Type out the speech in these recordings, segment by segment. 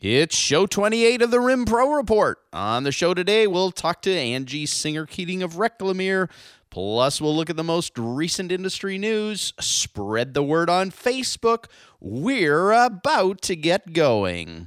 It's show 28 of the Rim Pro Report. On the show today, we'll talk to Angie Singer Keating of Reclamere. Plus, we'll look at the most recent industry news, spread the word on Facebook. We're about to get going.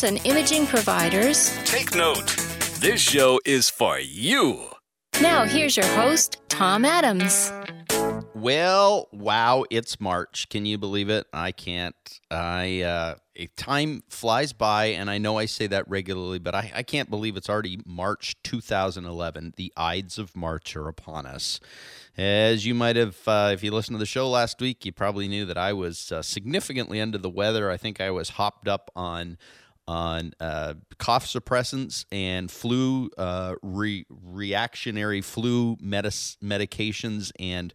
and imaging providers. Take note. This show is for you. Now, here's your host, Tom Adams. Well, wow, it's March. Can you believe it? I can't. I uh time flies by and I know I say that regularly, but I, I can't believe it's already March 2011. The Ides of March are upon us. As you might have, uh, if you listened to the show last week, you probably knew that I was uh, significantly under the weather. I think I was hopped up on on uh, cough suppressants and flu uh, re- reactionary flu medis- medications, and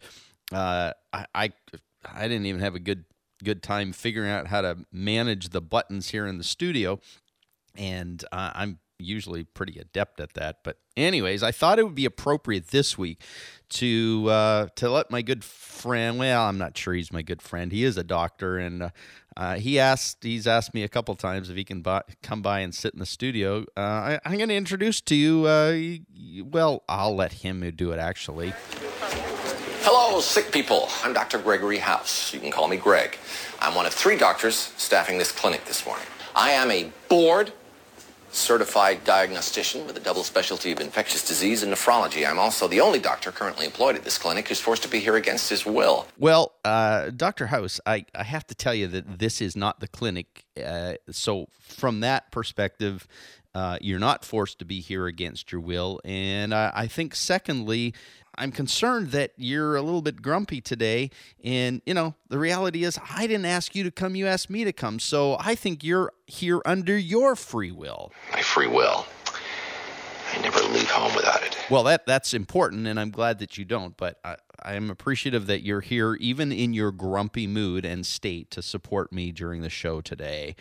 uh, I, I I didn't even have a good good time figuring out how to manage the buttons here in the studio, and uh, I'm usually pretty adept at that. But anyways, I thought it would be appropriate this week to uh, to let my good friend. Well, I'm not sure he's my good friend. He is a doctor, and uh, uh, he asked he's asked me a couple times if he can buy, come by and sit in the studio. Uh, I, I'm going to introduce to you. Uh, well, I'll let him do it actually. Hello, sick people. I'm Dr. Gregory House. You can call me Greg. I'm one of three doctors staffing this clinic this morning. I am a board certified diagnostician with a double specialty of infectious disease and nephrology. I'm also the only doctor currently employed at this clinic who's forced to be here against his will. Well, uh, Dr. House, I, I have to tell you that this is not the clinic. Uh, so, from that perspective, uh, you're not forced to be here against your will. And I, I think, secondly, I'm concerned that you're a little bit grumpy today. And, you know, the reality is, I didn't ask you to come, you asked me to come. So, I think you're here under your free will. My free will. I never leave home without it. Well, that that's important, and I'm glad that you don't. But I, I am appreciative that you're here, even in your grumpy mood and state, to support me during the show today.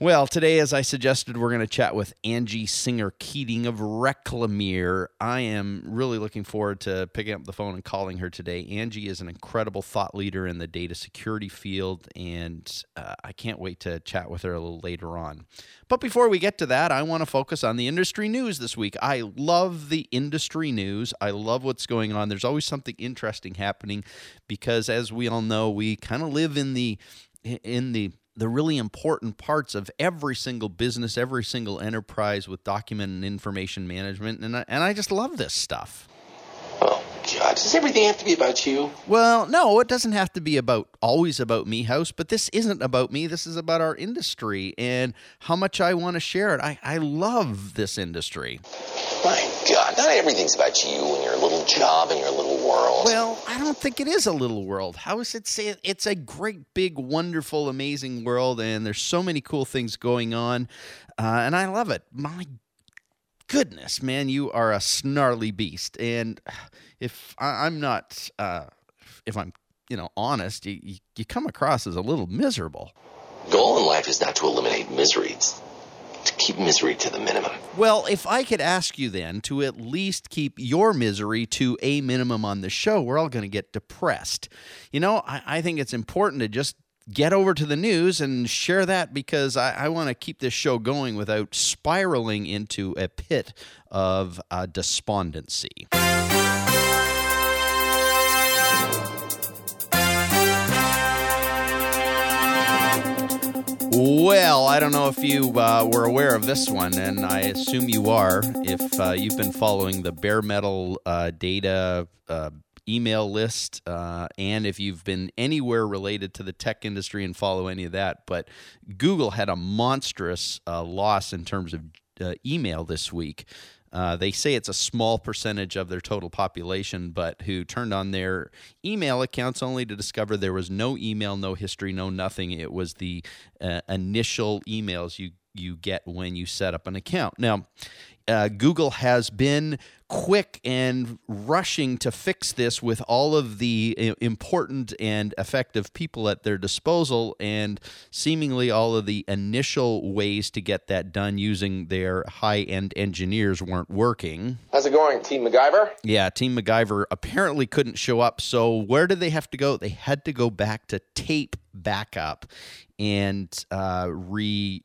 Well, today, as I suggested, we're going to chat with Angie Singer Keating of Reclamere. I am really looking forward to picking up the phone and calling her today. Angie is an incredible thought leader in the data security field, and uh, I can't wait to chat with her a little later on. But before we get to that, I want to focus on the industry news this week. I love the industry news. I love what's going on. There's always something interesting happening because, as we all know, we kind of live in the in the the really important parts of every single business, every single enterprise with document and information management, and I, and I just love this stuff. Oh, God. Does everything have to be about you? Well, no, it doesn't have to be about always about me, House, but this isn't about me. This is about our industry and how much I want to share it. I, I love this industry. My God. Not everything's about you and your little job and your little world. Well, I don't think it is a little world. House, it's a, it's a great, big, wonderful, amazing world, and there's so many cool things going on, uh, and I love it. My goodness, man, you are a snarly beast, and if I, I'm not, uh, if I'm, you know, honest, you, you, you come across as a little miserable. goal in life is not to eliminate misery. It's to keep misery to the minimum. Well, if I could ask you then to at least keep your misery to a minimum on the show, we're all going to get depressed. You know, I, I think it's important to just get over to the news and share that because I, I want to keep this show going without spiraling into a pit of uh, despondency. Well, I don't know if you uh, were aware of this one, and I assume you are. If uh, you've been following the bare metal uh, data uh, email list, uh, and if you've been anywhere related to the tech industry and follow any of that, but Google had a monstrous uh, loss in terms of uh, email this week. Uh, they say it's a small percentage of their total population, but who turned on their email accounts only to discover there was no email, no history, no nothing. It was the uh, initial emails you you get when you set up an account. Now, uh, Google has been quick and rushing to fix this with all of the important and effective people at their disposal, and seemingly all of the initial ways to get that done using their high end engineers weren't working. How's it going, Team MacGyver? Yeah, Team MacGyver apparently couldn't show up. So, where did they have to go? They had to go back to tape backup and uh, re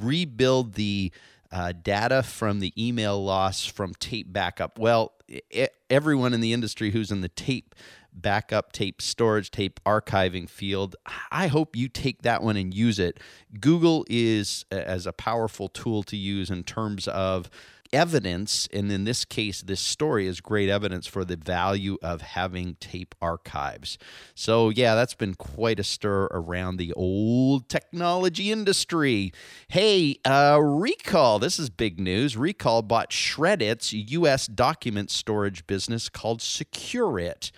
rebuild the uh, data from the email loss from tape backup. Well, it, everyone in the industry who's in the tape backup, tape storage, tape archiving field, I hope you take that one and use it. Google is as a powerful tool to use in terms of evidence, and in this case, this story is great evidence for the value of having tape archives. So, yeah, that's been quite a stir around the old technology industry. Hey, uh, Recall, this is big news. Recall bought Shred-it's U.S. document storage business called Securit.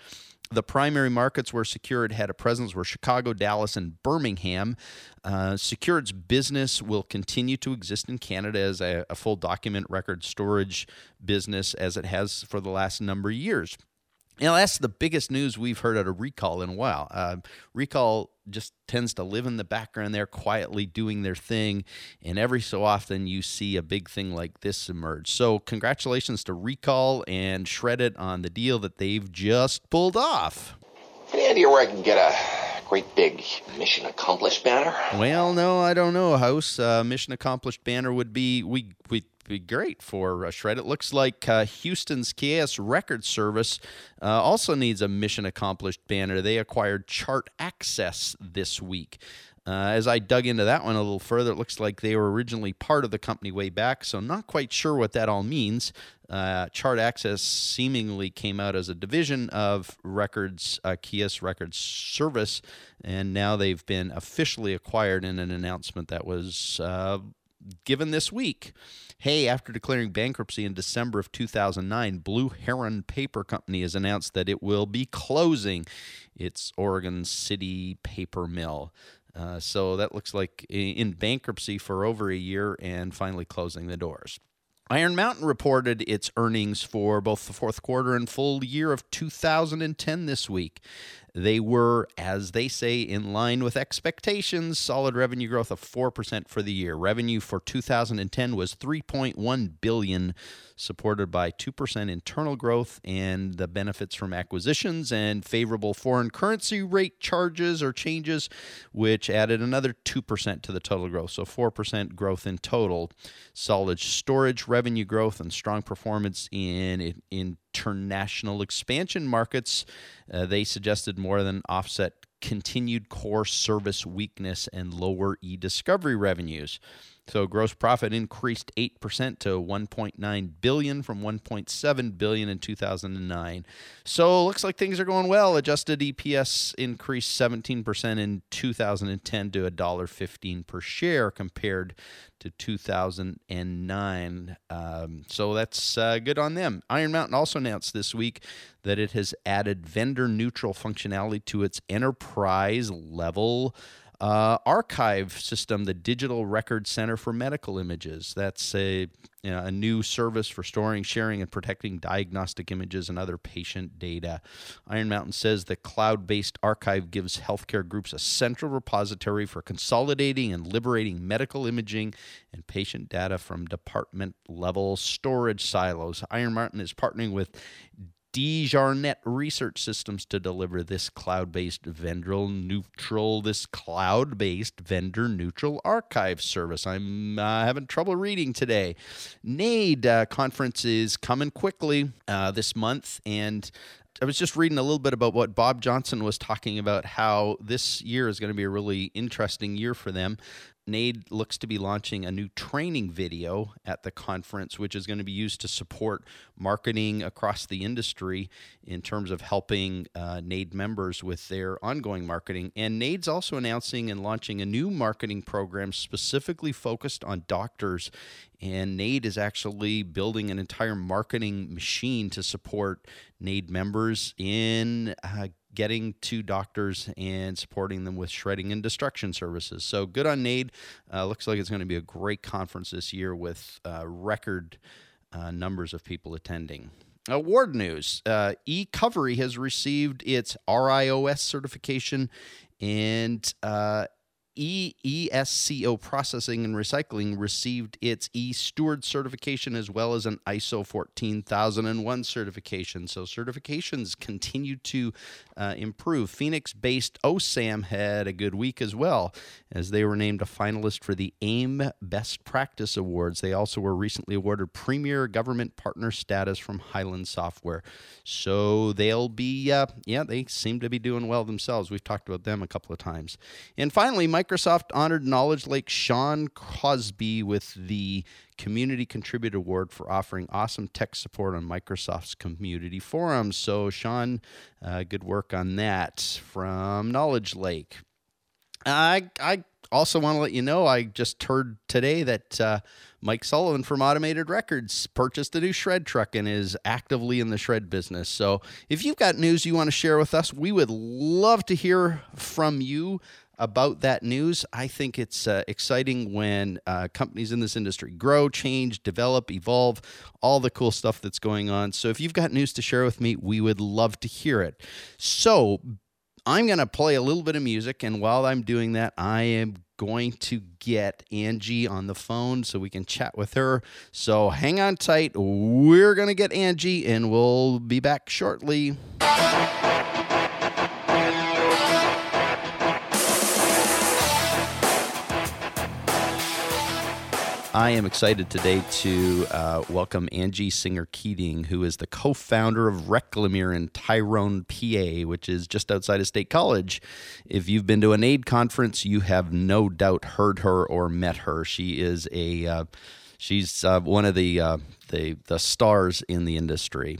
The primary markets where Securit had a presence were Chicago, Dallas, and Birmingham. Uh, Securit's business will continue to exist in Canada as a, a full document record storage business as it has for the last number of years. You know, that's the biggest news we've heard out of Recall in a while. Uh, Recall just tends to live in the background there, quietly doing their thing. And every so often you see a big thing like this emerge. So, congratulations to Recall and Shred-it on the deal that they've just pulled off. Any idea where I can get a great big mission accomplished banner? Well, no, I don't know, House. Uh, mission accomplished banner would be we we be great for uh, Shred. It looks like uh, Houston's KS Record Service uh, also needs a mission accomplished banner. They acquired Chart Access this week. Uh, as I dug into that one a little further, it looks like they were originally part of the company way back, so not quite sure what that all means. Uh, Chart Access seemingly came out as a division of Records, uh, Kies Records Service, and now they've been officially acquired in an announcement that was uh, given this week. Hey, after declaring bankruptcy in December of 2009, Blue Heron Paper Company has announced that it will be closing its Oregon City paper mill. Uh, so that looks like in bankruptcy for over a year and finally closing the doors. Iron Mountain reported its earnings for both the fourth quarter and full year of 2010 this week. They were, as they say, in line with expectations, solid revenue growth of 4% for the year. Revenue for 2010 was 3.1 billion, supported by 2% internal growth and the benefits from acquisitions and favorable foreign currency rate charges or changes, which added another 2% to the total growth. So 4% growth in total. Solid storage revenue growth and strong performance in in international expansion markets, uh, they suggested more than offset continued core service weakness and lower e discovery revenues. So gross profit increased 8% to 1.9 billion from 1.7 billion in 2009. So looks like things are going well. Adjusted EPS increased 17% in 2010 to $1.15 per share compared to 2009. Um, so that's uh, good on them. Iron Mountain also announced this week that it has added vendor neutral functionality to its enterprise level uh, archive system, the Digital Record Center for Medical Images. That's a, you know, a new service for storing, sharing, and protecting diagnostic images and other patient data. Iron Mountain says the cloud based archive gives healthcare groups a central repository for consolidating and liberating medical imaging and patient data from department level storage silos. Iron Mountain is partnering with Desjardins Research Systems to deliver this cloud-based vendor neutral, this cloud-based vendor neutral archive service. I'm uh, having trouble reading today. NAID uh, conference is coming quickly uh, this month, and I was just reading a little bit about what Bob Johnson was talking about how this year is going to be a really interesting year for them. NAID looks to be launching a new training video at the conference, which is going to be used to support marketing across the industry in terms of helping uh, members with their ongoing marketing. And NAID's also announcing and launching a new marketing program specifically focused on doctors. And NAID is actually building an entire marketing machine to support NAID members in uh, getting to doctors and supporting them with shredding and destruction services. So good on NAID. Uh, looks like it's going to be a great conference this year with uh, record uh, numbers of people attending. Award news uh, eCovery has received its RIOS certification and uh, EESCO Processing and Recycling received its E Steward certification as well as an ISO 14001 certification. So certifications continue to uh, improve. Phoenix based OSAM had a good week as well as they were named a finalist for the AIIM Best Practice Awards. They also were recently awarded Premier Government Partner status from Hyland Software. So they'll be, uh, yeah, they seem to be doing well themselves. We've talked about them a couple of times. And finally, Microsoft honored KnowledgeLake Sean Cosby with the Community Contributor Award for offering awesome tech support on Microsoft's community forums. So, Sean, uh, good work on that from KnowledgeLake. I, I also want to let you know I just heard today that uh, Mike Sullivan from Automated Records purchased a new shred truck and is actively in the shred business. So if you've got news you want to share with us, we would love to hear from you about that news. I think it's uh, exciting when uh, companies in this industry grow, change, develop, evolve, all the cool stuff that's going on. So if you've got news to share with me, we would love to hear it. So I'm going to play a little bit of music, and while I'm doing that, I am going to get Angie on the phone so we can chat with her. So hang on tight. We're going to get Angie, and we'll be back shortly. I am excited today to uh, welcome Angie Singer Keating, who is the co founder of Reclamere in Tyrone, PA, which is just outside of State College. If you've been to an AID conference, you have no doubt heard her or met her. She is a uh, she's uh, one of the, uh, the the stars in the industry.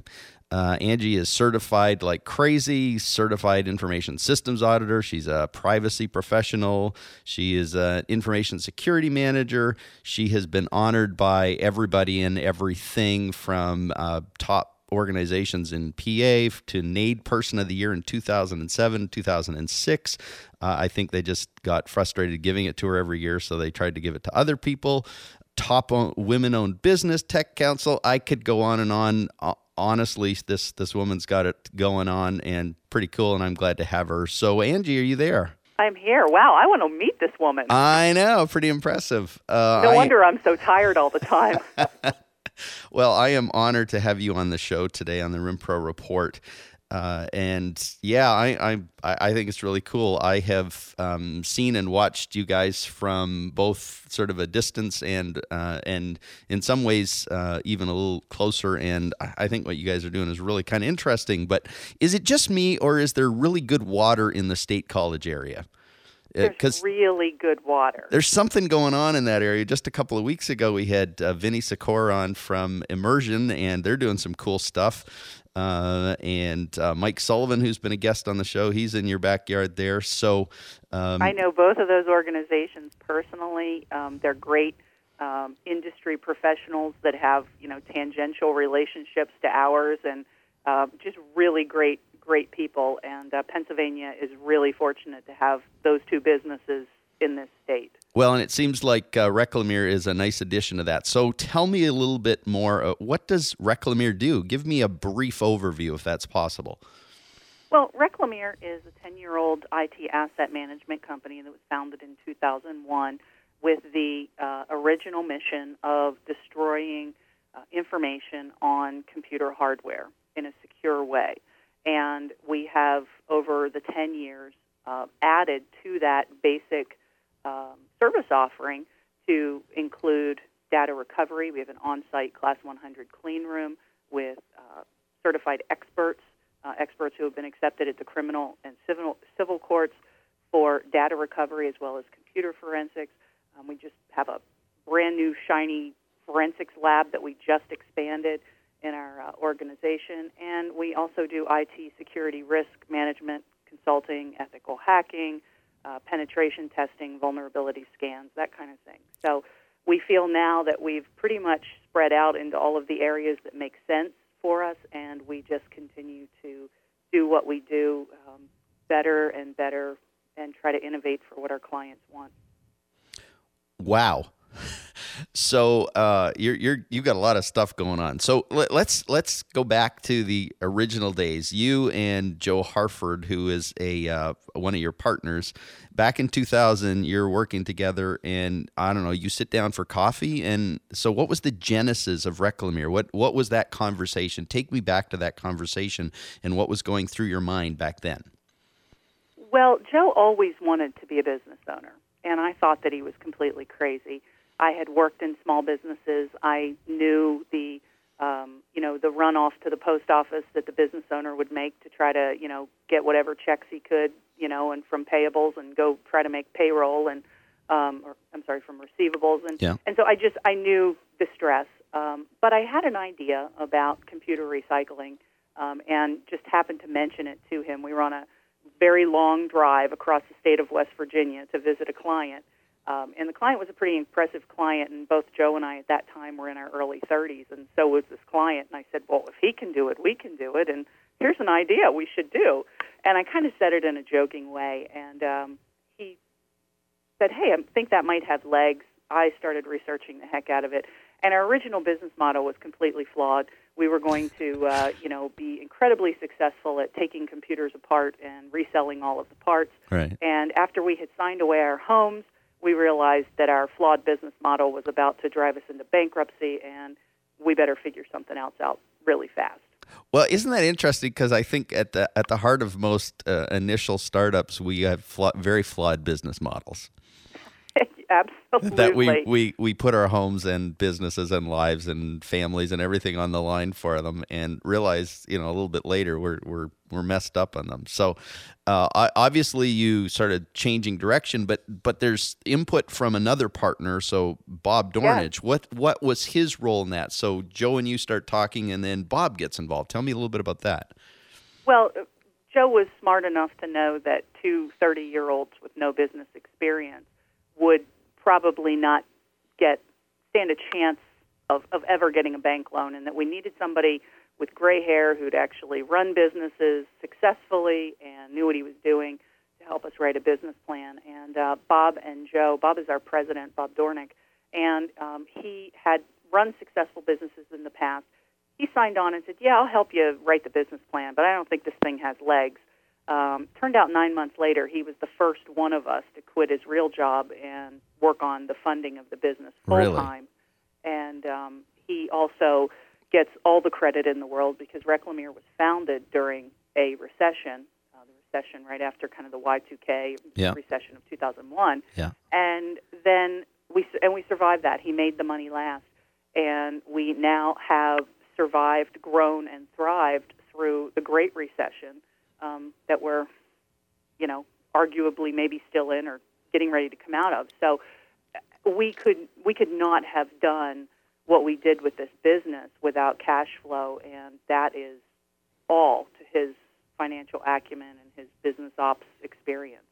Uh, Angie is certified like crazy, certified information systems auditor. She's a privacy professional. She is an information security manager. She has been honored by everybody and everything from uh, top organizations in PA to NAID Person of the Year in 2007, 2006. Uh, I think they just got frustrated giving it to her every year, so they tried to give it to other people. Top women owned business, tech council. I could go on and on uh, honestly, this this woman's got it going on and pretty cool, and I'm glad to have her. So, Angie, are you there? I'm here. Wow, I want to meet this woman. I know, pretty impressive. Uh, no wonder I'm so tired all the time. well, I am honored to have you on the show today on the RimPro Report. Uh, and yeah, I, I I think it's really cool. I have um, seen and watched you guys from both sort of a distance and uh, and in some ways uh, even a little closer. And I think what you guys are doing is really kind of interesting. But is it just me, or is there really good water in the state college area? There's really good water. There's something going on in that area. Just a couple of weeks ago, we had uh, Vinny Secor on from Immersion, and they're doing some cool stuff. Uh, and uh, Mike Sullivan, who's been a guest on the show, he's in your backyard there. So um, I know both of those organizations personally. Um, they're great um, industry professionals that have you know tangential relationships to ours, and uh, just really great great people. And uh, Pennsylvania is really fortunate to have those two businesses in this state. Well, and it seems like uh, Reclamere is a nice addition to that. So tell me a little bit more. Uh, what does Reclamere do? Give me a brief overview, if that's possible. Well, Reclamere is a 10 year old IT asset management company that was founded in 2001 with the uh, original mission of destroying uh, information on computer hardware in a secure way. And we have, over the 10 years, uh, added to that basic um, service offering to include data recovery. We have an on site Class 100 clean room with uh, certified experts, uh, experts who have been accepted at the criminal and civil, civil courts for data recovery as well as computer forensics. Um, we just have a brand new, shiny forensics lab that we just expanded in our uh, organization. And we also do IT security risk management, consulting, ethical hacking uh, penetration testing, vulnerability scans, that kind of thing. So we feel now that we've pretty much spread out into all of the areas that make sense for us, and we just continue to do what we do um, better and better and try to innovate for what our clients want. Wow. So uh, you're you're you got a lot of stuff going on. So let, let's let's go back to the original days. You and Joe Harford, who is a uh, one of your partners, back in 2000, you're working together, and I don't know. You sit down for coffee, and so what was the genesis of Reclamere? What what was that conversation? Take me back to that conversation, and what was going through your mind back then. Well, Joe always wanted to be a business owner, and I thought that he was completely crazy. I had worked in small businesses. I knew the um, you know the runoff to the post office that the business owner would make to try to you know get whatever checks he could you know and from payables and go try to make payroll and um, or I'm sorry from receivables and Yeah. and so I just I knew the stress. Um, but I had an idea about computer recycling um, and just happened to mention it to him. We were on a very long drive across the state of West Virginia to visit a client. Um, and the client was a pretty impressive client, and both Joe and I at that time were in our early 30s, and so was this client. And I said, Well, if he can do it, we can do it, and here's an idea we should do. And I kind of said it in a joking way, and um, he said, Hey, I think that might have legs. I started researching the heck out of it. And our original business model was completely flawed. We were going to, uh, you know, be incredibly successful at taking computers apart and reselling all of the parts. Right. And after we had signed away our homes, we realized that our flawed business model was about to drive us into bankruptcy, and we better figure something else out really fast. Well, isn't that interesting? Because I think at the at the heart of most uh, initial startups, we have flaw, very flawed business models. Absolutely. That we, we we put our homes and businesses and lives and families and everything on the line for them, and realize you know a little bit later we're we're we're messed up on them. So, uh, I- obviously, you started changing direction, but but there's input from another partner. So Bob Dornage, what what was his role in that? So Joe and you start talking, and then Bob gets involved. Tell me a little bit about that. Well, uh, Joe was smart enough to know that two 30 year olds with no business experience would probably not get stand a chance of, of ever getting a bank loan, and that we needed somebody with gray hair who'd actually run businesses successfully and knew what he was doing to help us write a business plan. And uh, Bob and Joe, Bob is our president, Bob Dornick, and um, he had run successful businesses in the past. He signed on and said, "Yeah, I'll help you write the business plan, but I don't think this thing has legs." Um, turned out nine months later, he was the first one of us to quit his real job and work on the funding of the business full Really? time. And um, he also gets all the credit in the world because Reclamere was founded during a recession, uh, the recession right after kind of the Y2K Yeah. recession of 2001 Yeah. and then we and we survived that. He made the money last, and we now have survived, grown, and thrived through the Great Recession um, that we're, you know, arguably maybe still in or getting ready to come out of. So we could we could not have done what we did with this business without cash flow, and that is all to his financial acumen and his business ops experience.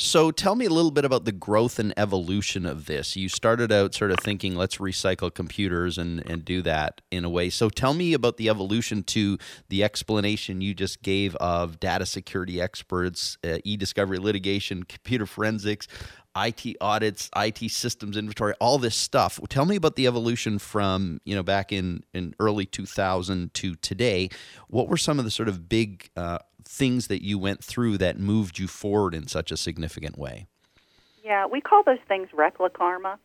So tell me a little bit about the growth and evolution of this. You started out sort of thinking, let's recycle computers and, and do that in a way. So tell me about the evolution to the explanation you just gave of data security experts, uh, e discovery litigation, computer forensics, IT audits, IT systems inventory, all this stuff. Tell me about the evolution from, you know, back in, in early 2000 to today. What were some of the sort of big uh, things that you went through that moved you forward in such a significant way? Yeah, we call those things Recla Karma,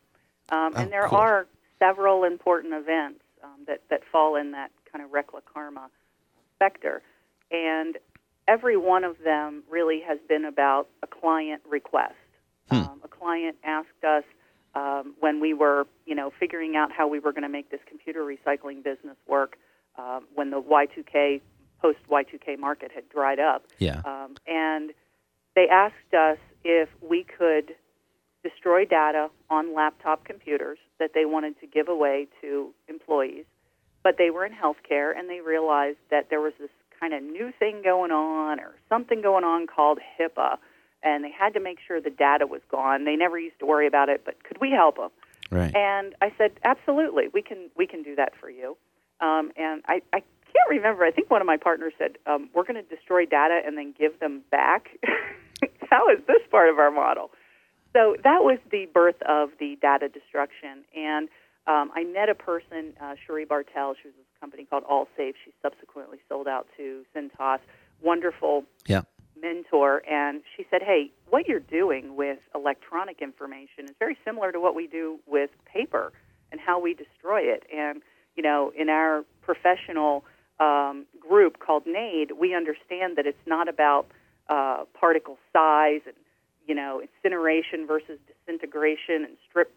um, Oh, and there cool. are several important events um, that that fall in that kind of Recla Karma sector, and every one of them really has been about a client request. Hmm. Um, a client asked us um, when we were, you know, figuring out how we were going to make this computer recycling business work um, when the Y2K post Y2K market had dried up Yeah. um, and they asked us if we could destroy data on laptop computers that they wanted to give away to employees. But they were in healthcare and they realized that there was this kind of new thing going on or something going on called HIPAA, and they had to make sure the data was gone. They never used to worry about it, but could we help them? Right. And I said, absolutely, we can we can do that for you. Um, and I, I can't remember. I think one of my partners said, um, "We're going to destroy data and then give them back." How is this part of our model? So that was the birth of the data destruction, and um, I met a person, uh, Cherie Bartel. She was with a company called AllSafe. She subsequently sold out to Cintas. Wonderful Yeah. mentor and she said, "Hey, what you're doing with electronic information is very similar to what we do with paper and how we destroy it." And you know, in our professional um, group called NAID, we understand that it's not about uh, particle size and you know incineration versus disintegration and strip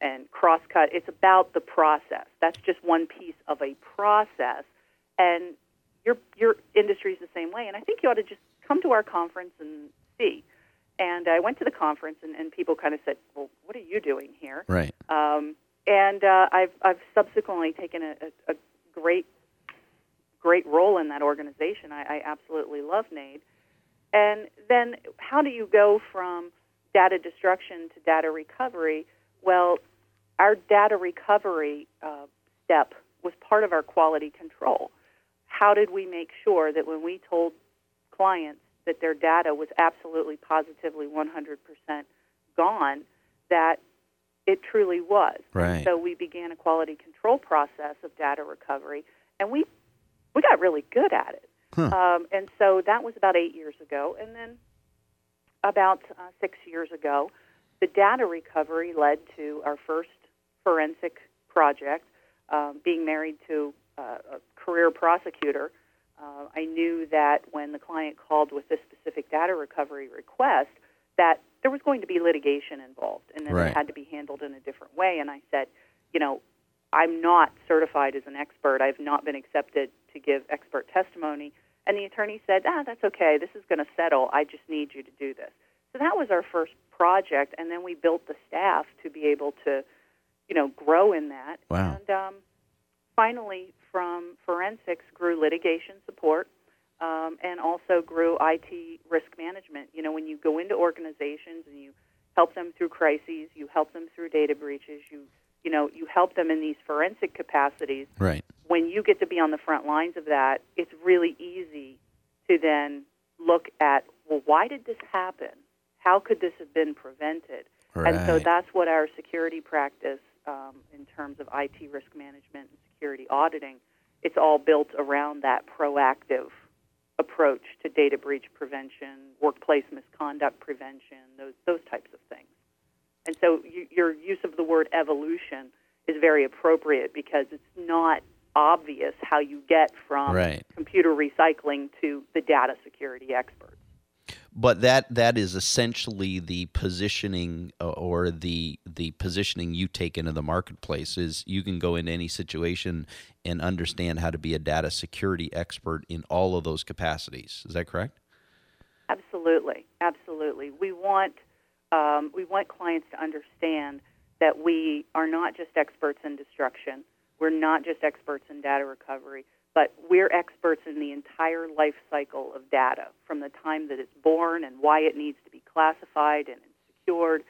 and cross cut. It's about the process. That's just one piece of a process, and your your industry is the same way. And I think you ought to just come to our conference and see. And I went to the conference, and, and people kind of said, "Well, what are you doing here?" Right. Um, and uh, I've I've subsequently taken a, a, a great great role in that organization. I, I absolutely love NAID. And then, how do you go from data destruction to data recovery? Well, our data recovery uh, step was part of our quality control. How did we make sure that when we told clients that their data was absolutely positively 100% gone, that it truly was. Right. So we began a quality control process of data recovery, and we we got really good at it. Um, and so that was about eight years ago, and then about uh, six years ago, the data recovery led to our first forensic project. Um, being married to uh, a career prosecutor, uh, I knew that when the client called with this specific data recovery request, that there was going to be litigation involved, and then Right. it had to be handled in a different way. And I said, you know, I'm not certified as an expert. I've not been accepted to give expert testimony. And the attorney said, ah, that's okay. This is going to settle. I just need you to do this. So that was our first project, and then we built the staff to be able to, you know, grow in that. Wow. And um, finally, from forensics grew litigation support, um, and also grew IT risk management. You know, when you go into organizations and you help them through crises, you help them through data breaches, you you know, you help them in these forensic capacities. Right. When you get to be on the front lines of that, it's really easy to then look at, well, why did this happen? How could this have been prevented? right. And so that's what our security practice, um, in terms of IT risk management and security auditing, it's all built around that proactive approach to data breach prevention, workplace misconduct prevention, those those types of things. And so you, your use of the word evolution is very appropriate because it's not obvious how you get from Right. computer recycling to the data security experts. But that that is essentially the positioning uh, or the the positioning you take into the marketplace is you can go into any situation and understand how to be a data security expert in all of those capacities. Is that correct? Absolutely, absolutely. We want um, we want clients to understand that we are not just experts in destruction. We're not just experts in data recovery, but we're experts in the entire life cycle of data, from the time that it's born and why it needs to be classified and secured,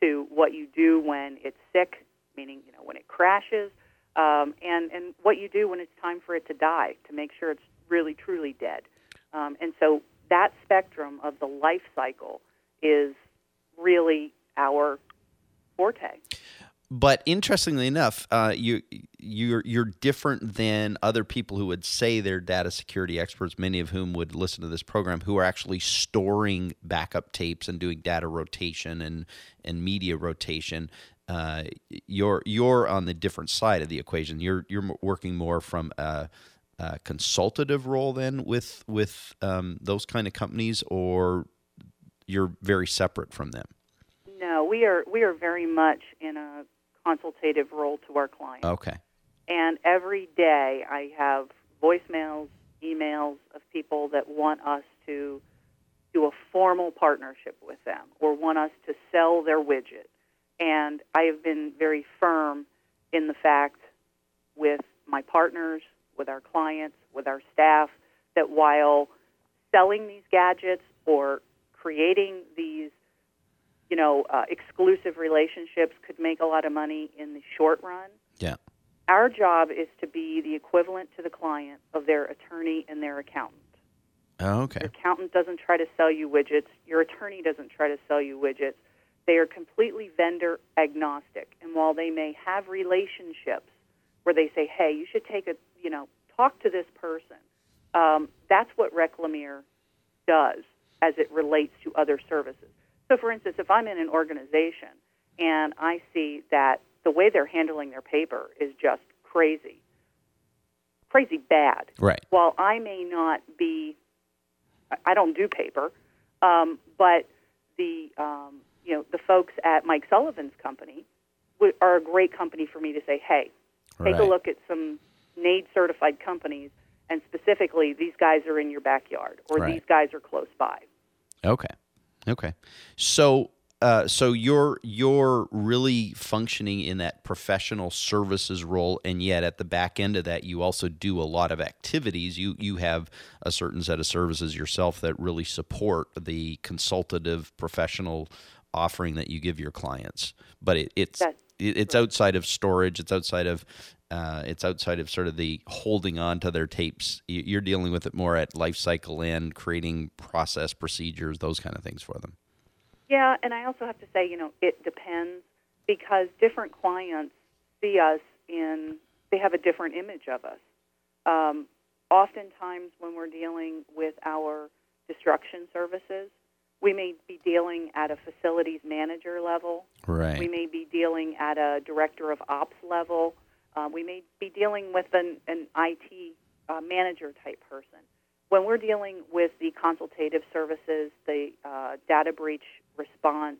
to what you do when it's sick, meaning you know when it crashes, um, and and what you do when it's time for it to die to make sure it's really truly dead. Um, and so that spectrum of the life cycle is really our forte. But interestingly enough, uh, you you're you're different than other people who would say they're data security experts. Many of whom would listen to this program, who are actually storing backup tapes and doing data rotation and and media rotation. Uh, you're you're on the different side of the equation. You're you're working more from a, a consultative role then with with um, those kind of companies, or you're very separate from them. No, we are we are very much in a consultative role to our clients. Okay. And every day I have voicemails, emails of people that want us to do a formal partnership with them or want us to sell their widget. And I have been very firm in the fact with my partners, with our clients, with our staff, that while selling these gadgets or creating these you know, uh, exclusive relationships could make a lot of money in the short run. Yeah. our job is to be the equivalent to the client of their attorney and their accountant. Oh, okay. Your accountant doesn't try to sell you widgets. Your attorney doesn't try to sell you widgets. They are completely vendor agnostic. And while they may have relationships where they say, "Hey, you should take a you know talk to this person," um, that's what Reclamere does as it relates to other services. So, for instance, if I'm in an organization and I see that the way they're handling their paper is just crazy, crazy bad. Right. While I may not be, I don't do paper, um, but the um, you know the folks at Mike Sullivan's company w- are a great company for me to say, hey, take a look at some NAID certified companies, and specifically these guys are in your backyard or Right. these guys are close by. Okay. Okay. So uh, so you're you're really functioning in that professional services role, and yet at the back end of that, you also do a lot of activities. You you have a certain set of services yourself that really support the consultative professional offering that you give your clients. But it, it's it's outside of storage. It's outside of uh, it's outside of sort of the holding on to their tapes. You- You're dealing with it more at life cycle end, creating process procedures, those kind of things for them. Yeah, and I also have to say, you know, it depends because different clients see us in, they have a different image of us. Um, oftentimes, when we're dealing with our destruction services, we may be dealing at a facilities manager level. Right. We may be dealing at a director of ops level. Uh, we may be dealing with an, an IT uh, manager type person. When we're dealing with the consultative services, the uh, data breach response,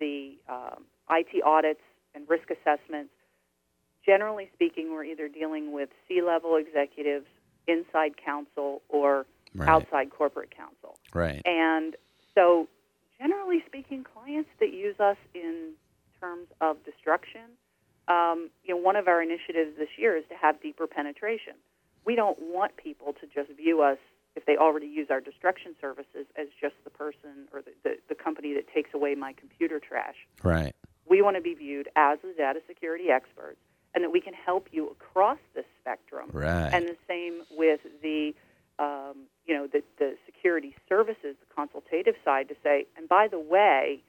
the um, IT audits and risk assessments, generally speaking, we're either dealing with C level executives, inside counsel, or Right. outside corporate counsel. Right. And so, generally speaking, clients that use us in terms of destruction, um, you know, one of our initiatives this year is to have deeper penetration. We don't want people to just view us if they already use our destruction services as just the person or the, the, the company that takes away my computer trash. Right. We want to be viewed as the data security experts and that we can help you across this spectrum. Right. And the same with the, um, you know, the, the security services, the consultative side to say, and by the way,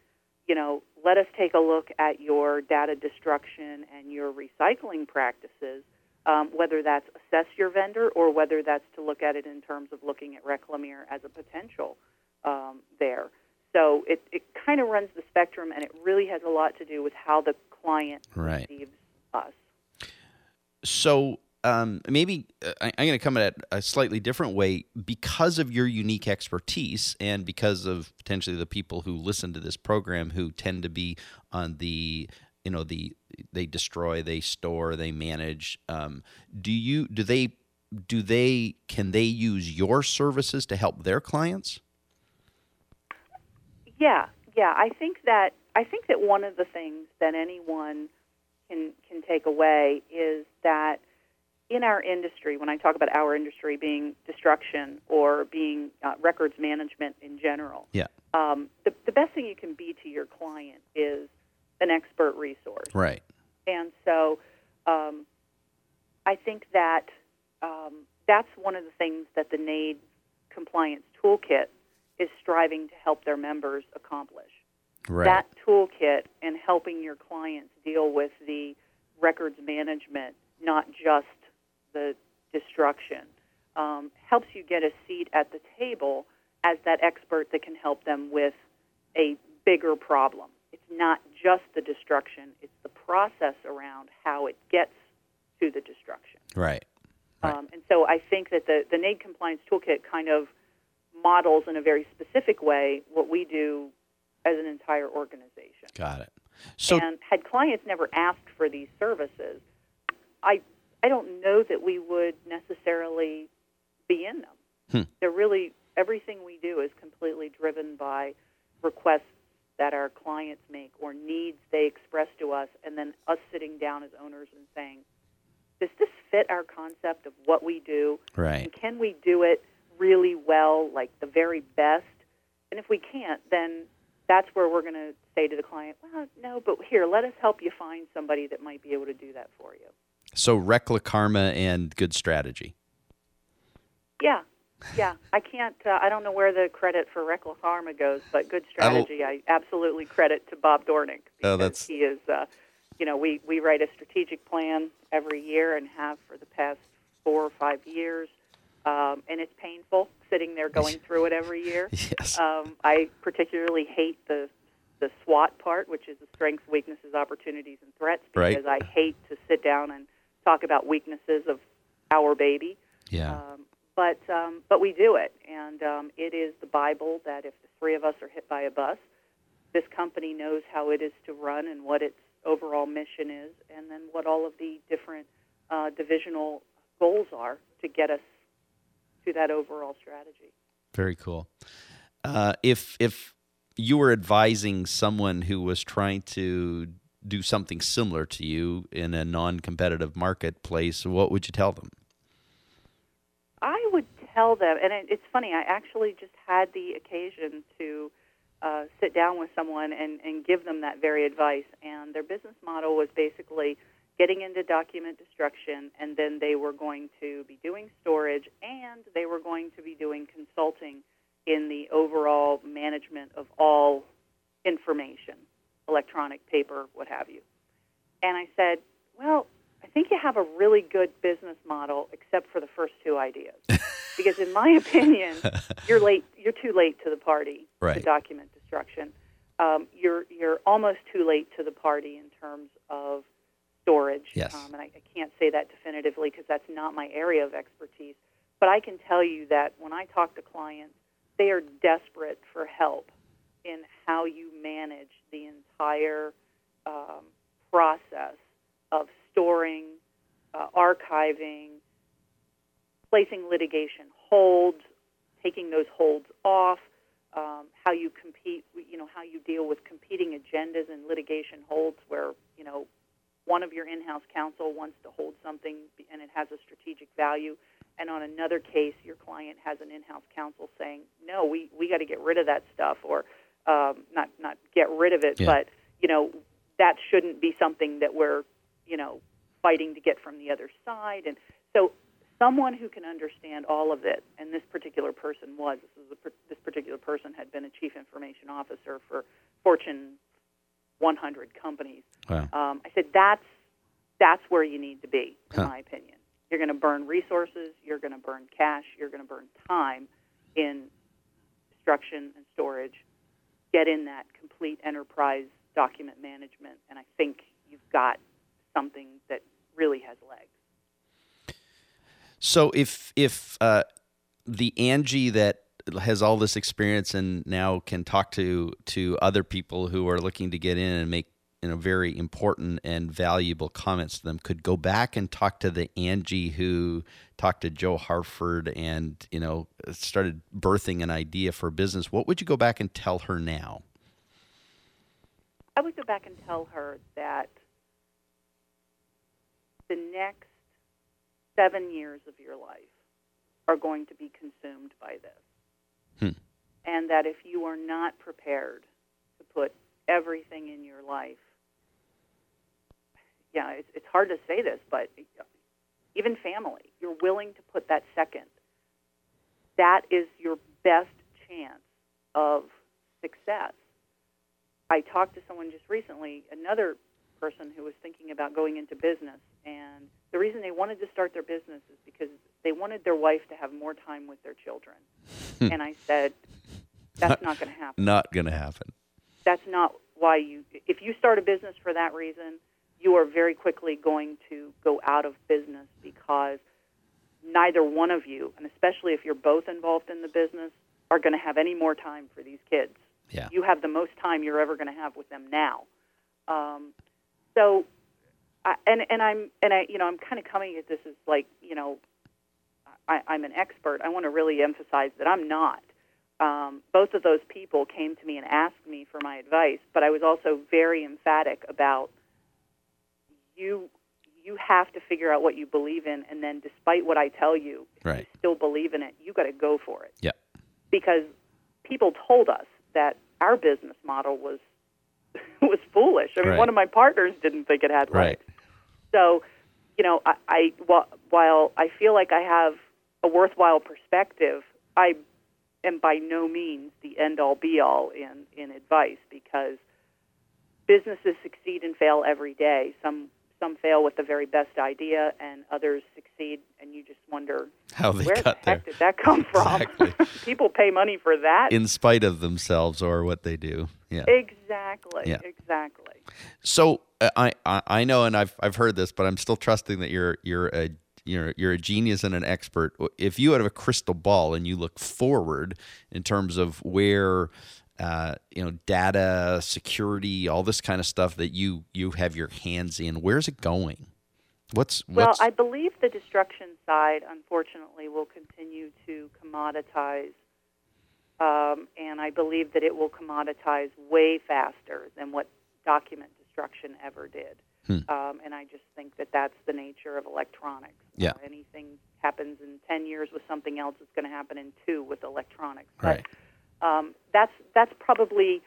you know, let us take a look at your data destruction and your recycling practices, um, whether that's assess your vendor or whether that's to look at it in terms of looking at Reclamere as a potential um, there. So it, it kind of runs the spectrum, and it really has a lot to do with how the client Right. perceives us. So um, maybe uh, I, I'm going to come at it a slightly different way because of your unique expertise and because of potentially the people who listen to this program who tend to be on the you know the they destroy they store they manage um, do you do they do they can they use your services to help their clients Yeah, yeah. I think that I think that one of the things that anyone can can take away is that in our industry, when I talk about our industry being destruction or being uh, records management in general, yeah um, the the best thing you can be to your client is an expert resource. right And so um, I think that um, that's one of the things that the NAID compliance toolkit is striving to help their members accomplish. right That toolkit and helping your clients deal with the records management, not just the destruction, um, helps you get a seat at the table as that expert that can help them with a bigger problem. It's not just the destruction, it's the process around how it gets to the destruction. right Right. Um, and so I think that the, the NAID compliance toolkit kind of models in a very specific way what we do as an entire organization. got it so and had clients never asked for these services, I I don't know that we would necessarily be in them. Hmm. They're really everything we do is completely driven by requests that our clients make or needs they express to us, and then us sitting down as owners and saying, "Does this fit our concept of what we do? right And can we do it really well, like the very best? And if we can't, then that's where we're going to say to the client, well, no, but here, let us help you find somebody that might be able to do that for you. So Recla Karma and good strategy. Yeah, yeah. I can't. Uh, I don't know where the credit for Recla Karma goes, but good strategy. I absolutely credit to Bob Dornick because Oh, that's- he is. Uh, you know, we we write a strategic plan every year and have for the past four or five years, um, and it's painful sitting there going through it every year. Yes. Um, I particularly hate the the SWOT part, which is the strengths, weaknesses, opportunities, and threats, Right. because I hate to sit down and talk about weaknesses of our baby. yeah. Um, but um, but we do it, and um, it is the Bible that if the three of us are hit by a bus, this company knows how it is to run and what its overall mission is, and then what all of the different uh, divisional goals are to get us to that overall strategy. Very cool. Uh, if if you were advising someone who was trying to do something similar to you in a non-competitive marketplace, what would you tell them? I would tell them, and it, it's funny. I actually just had the occasion to uh, sit down with someone and, and give them that very advice. And their business model was basically getting into document destruction, and then they were going to be doing storage, and they were going to be doing consulting in the overall management of all information, electronic, paper, what have you. And I said, well, I think you have a really good business model, except for the first two ideas. because in my opinion, you're late. You're too late to the party. right. To document destruction. Um, you're you're almost too late to the party in terms of storage. Yes. Um, and I, I can't say that definitively because that's not my area of expertise. But I can tell you that when I talk to clients, they are desperate for help in how you manage the entire um, process of storing, uh, archiving, placing litigation holds, taking those holds off, um, how you compete, you know, how you deal with competing agendas and litigation holds where, you know, one of your in-house counsel wants to hold something and it has a strategic value, and on another case, your client has an in-house counsel saying, "No, we we got to get rid of that stuff," or um, not not get rid of it, Yeah. but you know that shouldn't be something that we're you know fighting to get from the other side, and so someone who can understand all of it, and this particular person was this is a, this particular person had been a chief information officer for Fortune 100 companies. Wow. Um, I said that's that's where you need to be, in Huh. my opinion. You're going to burn resources, you're going to burn cash, you're going to burn time in destruction and storage. Get in that complete enterprise document management, and I think you've got something that really has legs. So if if uh, the Angie that has all this experience and now can talk to to other people who are looking to get in and make you know very important and valuable comments to them could go back and talk to the Angie who talked to Joe Harford and you know started birthing an idea for business what would you go back and tell her now I would go back and tell her that the next seven years of your life are going to be consumed by this. Hmm. And that if you are not prepared to put everything in your life, yeah, it's, it's hard to say this, but even family, you're willing to put that second. That is your best chance of success. I talked to someone just recently, another person who was thinking about going into business, and the reason they wanted to start their business is because they wanted their wife to have more time with their children. Hmm. and I said, that's not going to happen. not going to happen That's not why you, if you start a business for that reason, you are very quickly going to go out of business because neither one of you, and especially if you're both involved in the business, are going to have any more time for these kids yeah you have the most time you're ever going to have with them now. Um, so, I, and and I'm and I you know I'm kind of coming at this as like you know I, I'm an expert. I want to really emphasize that I'm not. Um, both of those people came to me and asked me for my advice, but I was also very emphatic about you. You have to figure out what you believe in, and then, despite what I tell you, Right. you still believe in it, you got to go for it yeah because people told us that our business model was was foolish. I mean, Right. one of my partners didn't think it had Right. legs. So you know, I, I wh- while I feel like I have a worthwhile perspective, I am by no means the end all be all in in advice because businesses succeed and fail every day. Some some fail with the very best idea, and others succeed, and you just wonder How they where got the heck there. did that come from? Exactly. People pay money for that. In spite of themselves or what they do. Yeah. exactly. Yeah. Exactly. So uh, I, I I know, and I've I've heard this, but I'm still trusting that you're you're a you're you're a genius and an expert. If you had a crystal ball and you look forward in terms of where. Uh, you know, data security, all this kind of stuff that you you have your hands in. Where's it going? What's Well, what's I believe the destruction side, unfortunately, will continue to commoditize, um, and I believe that it will commoditize way faster than what document destruction ever did. Hmm. Um, and I just think that that's the nature of electronics. Yeah. Uh, anything happens in 10 years with something else, it's going to happen in two with electronics. right? But um, that's, that's probably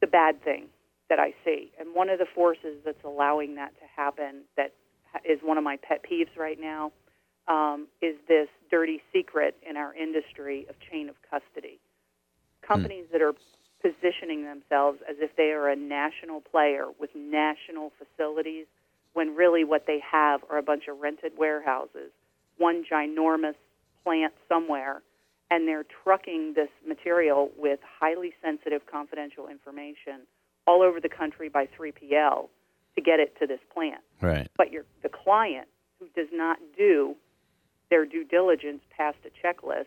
the bad thing that I see. And one of the forces that's allowing that to happen that ha- is one of my pet peeves right now um, is this dirty secret in our industry of chain of custody. Companies that are positioning themselves as if they are a national player with national facilities when really what they have are a bunch of rented warehouses, one ginormous plant somewhere, and they're trucking this material with highly sensitive confidential information all over the country by 3PL to get it to this plant. Right. But your the client who does not do their due diligence past a checklist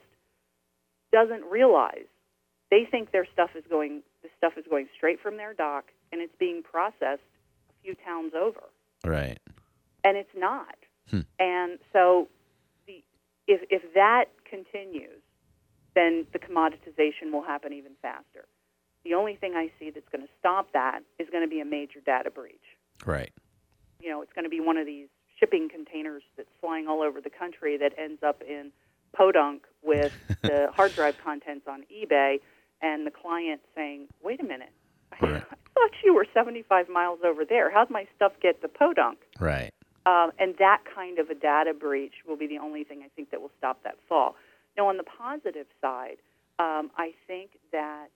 doesn't realize they think their stuff is going this stuff is going straight from their dock and it's being processed a few towns over Right. and it's not. Hmm. And so, the if if that continues, then the commoditization will happen even faster. The only thing I see that's going to stop that is going to be a major data breach. Right. You know, it's going to be one of these shipping containers that's flying all over the country that ends up in podunk with the hard drive contents on eBay, and the client saying, "Wait a minute." Right. I thought you were 75 miles over there. How'd my stuff get to Podunk? Right. Um, and that kind of a data breach will be the only thing I think that will stop that fall. Now, on the positive side, um, I think that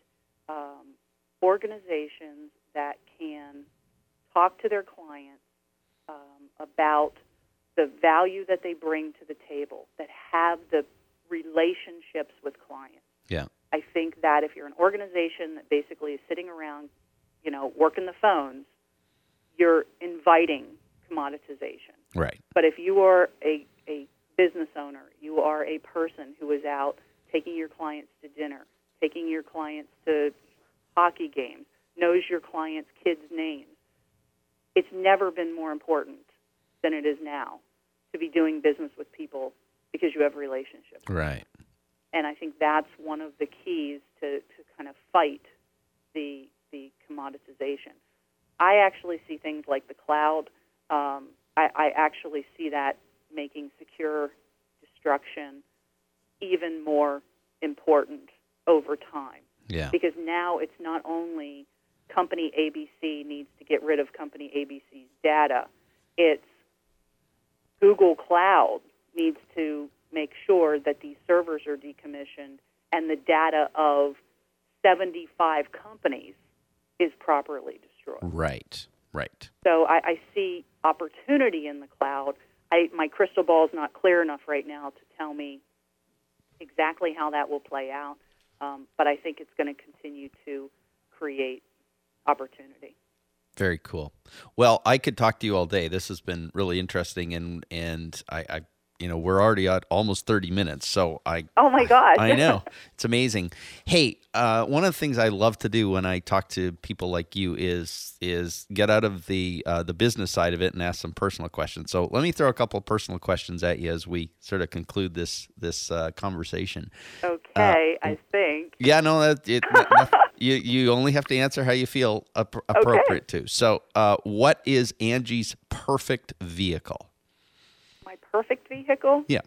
um, organizations that can talk to their clients um, about the value that they bring to the table, that have the relationships with clients. Yeah. I think that if you're an organization that basically is sitting around, you know, working the phones, you're inviting commoditization. Right. But if you are a, a business owner, you are a person who is out taking your clients to dinner, taking your clients to hockey games, knows your clients' kids' names, it's never been more important than it is now to be doing business with people because you have relationships. Right. And I think that's one of the keys to, to kind of fight the, the commoditization. I actually see things like the cloud. Um, I, I actually see that making secure destruction even more important over time Yeah. because now it's not only company ABC needs to get rid of company ABC's data, it's Google Cloud needs to make sure that these servers are decommissioned and the data of 75 companies is properly destroyed. Right. Right. So I, I see opportunity in the cloud. I, my crystal ball is not clear enough right now to tell me exactly how that will play out, um, but I think it's going to continue to create opportunity. Very cool. Well, I could talk to you all day. This has been really interesting, and and I, I you know, we're already at almost thirty minutes, so I Oh my God! I know it's amazing. Hey, uh, one of the things I love to do when I talk to people like you is is get out of the uh, the business side of it and ask some personal questions. So let me throw a couple of personal questions at you as we sort of conclude this this uh, conversation. okay, I think. Yeah, no, that it, you you only have to answer how you feel ap- appropriate to. So, uh, what is Angie's perfect vehicle? Perfect vehicle Yeah.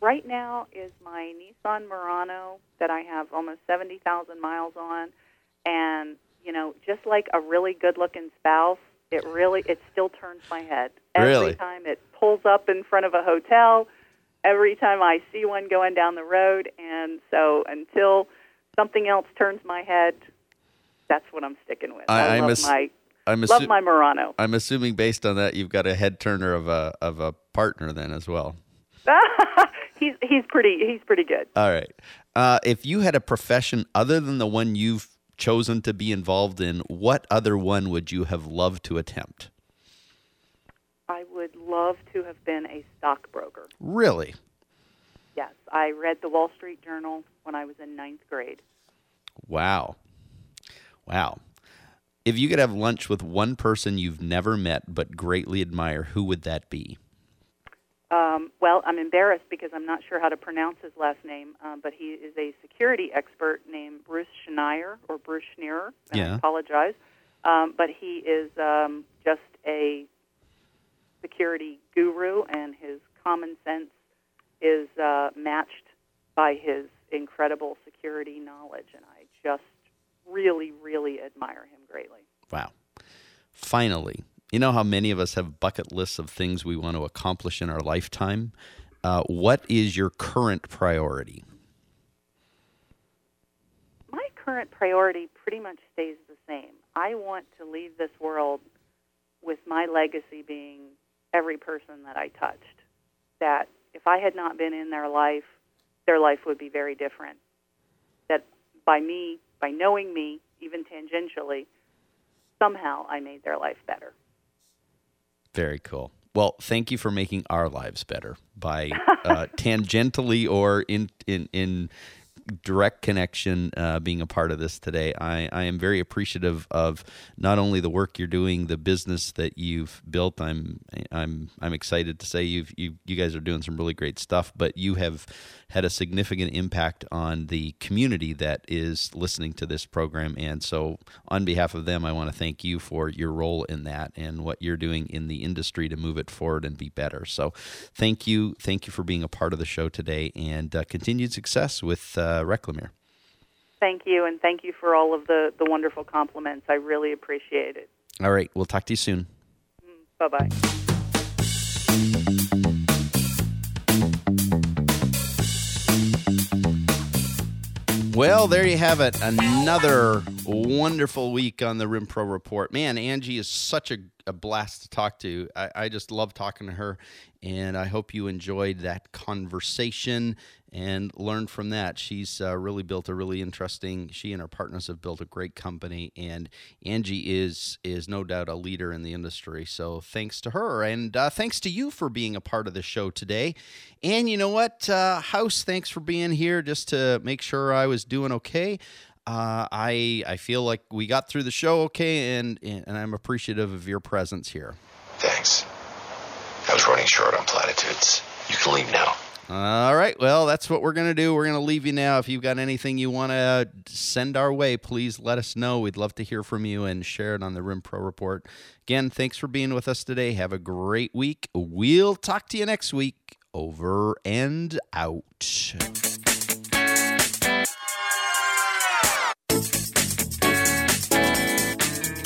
right now is my Nissan Murano that I have almost 70,000 miles on. And, you know, just like a really good looking spouse, It really, it still turns my head every Really? time it pulls up in front of a hotel. Every time I see one going down the road, and so until something else turns my head, that's what I'm sticking with. I- I, love ass- my I'm, love my Murano. I'm assuming based on that, you've got a head turner of a of a partner then as well. he's he's pretty he's pretty good. All right. Uh, if you had a profession other than the one you've chosen to be involved in, what other one would you have loved to attempt? I would love to have been a stockbroker. Really? Yes, I read the Wall Street Journal when I was in ninth grade. Wow. Wow. If you could have lunch with one person you've never met but greatly admire, who would that be? Um, well, I'm embarrassed because I'm not sure how to pronounce his last name, um, but he is a security expert named Bruce Schneier or Bruce Schneerer. And Yeah. I apologize, um, but he is um, just a security guru, and his common sense is uh, matched by his incredible security knowledge, and I just really, really admire him greatly. Wow. Finally, you know how many of us have bucket lists of things we want to accomplish in our lifetime? Uh, what is your current priority? my current priority pretty much stays the same. I want to leave this world with my legacy being every person that I touched. That if I had not been in their life, their life would be very different. That by me, by knowing me, even tangentially, somehow I made their life better. Very cool. Well, thank you for making our lives better by uh, tangentially or in in in direct connection uh, being a part of this today. I, I am very appreciative of not only the work you're doing, the business that you've built. I'm I'm I'm excited to say you've you you guys are doing some really great stuff, but you have had a significant impact on the community that is listening to this program. And so, on behalf of them, I want to thank you for your role in that and what you're doing in the industry to move it forward and be better. So, thank you, thank you for being a part of the show today, and uh, continued success with uh, Reclamere. Thank you, and thank you for all of the, the wonderful compliments. I really appreciate it. All right, we'll talk to you soon. Bye bye. Well, there you have it. Another wonderful week on the Rim Pro Report. Man, Angie is such a, a blast to talk to. I, I just love talking to her, and I hope you enjoyed that conversation and learned from that. She's uh, really built a really interesting. She and her partners have built a great company, and Angie is is no doubt a leader in the industry. So thanks to her, and uh, thanks to you for being a part of the show today. And you know what, uh, House, thanks for being here just to make sure I was doing okay. Uh, I I feel like we got through the show okay, and and I'm appreciative of your presence here. Thanks. I was running short on platitudes. You can leave now. All right. Well, that's what we're going to do. We're going to leave you now. If you've got anything you want to send our way, please let us know. We'd love to hear from you and share it on the Rim Pro Report. Again, thanks for being with us today. Have a great week. We'll talk to you next week. Over and out.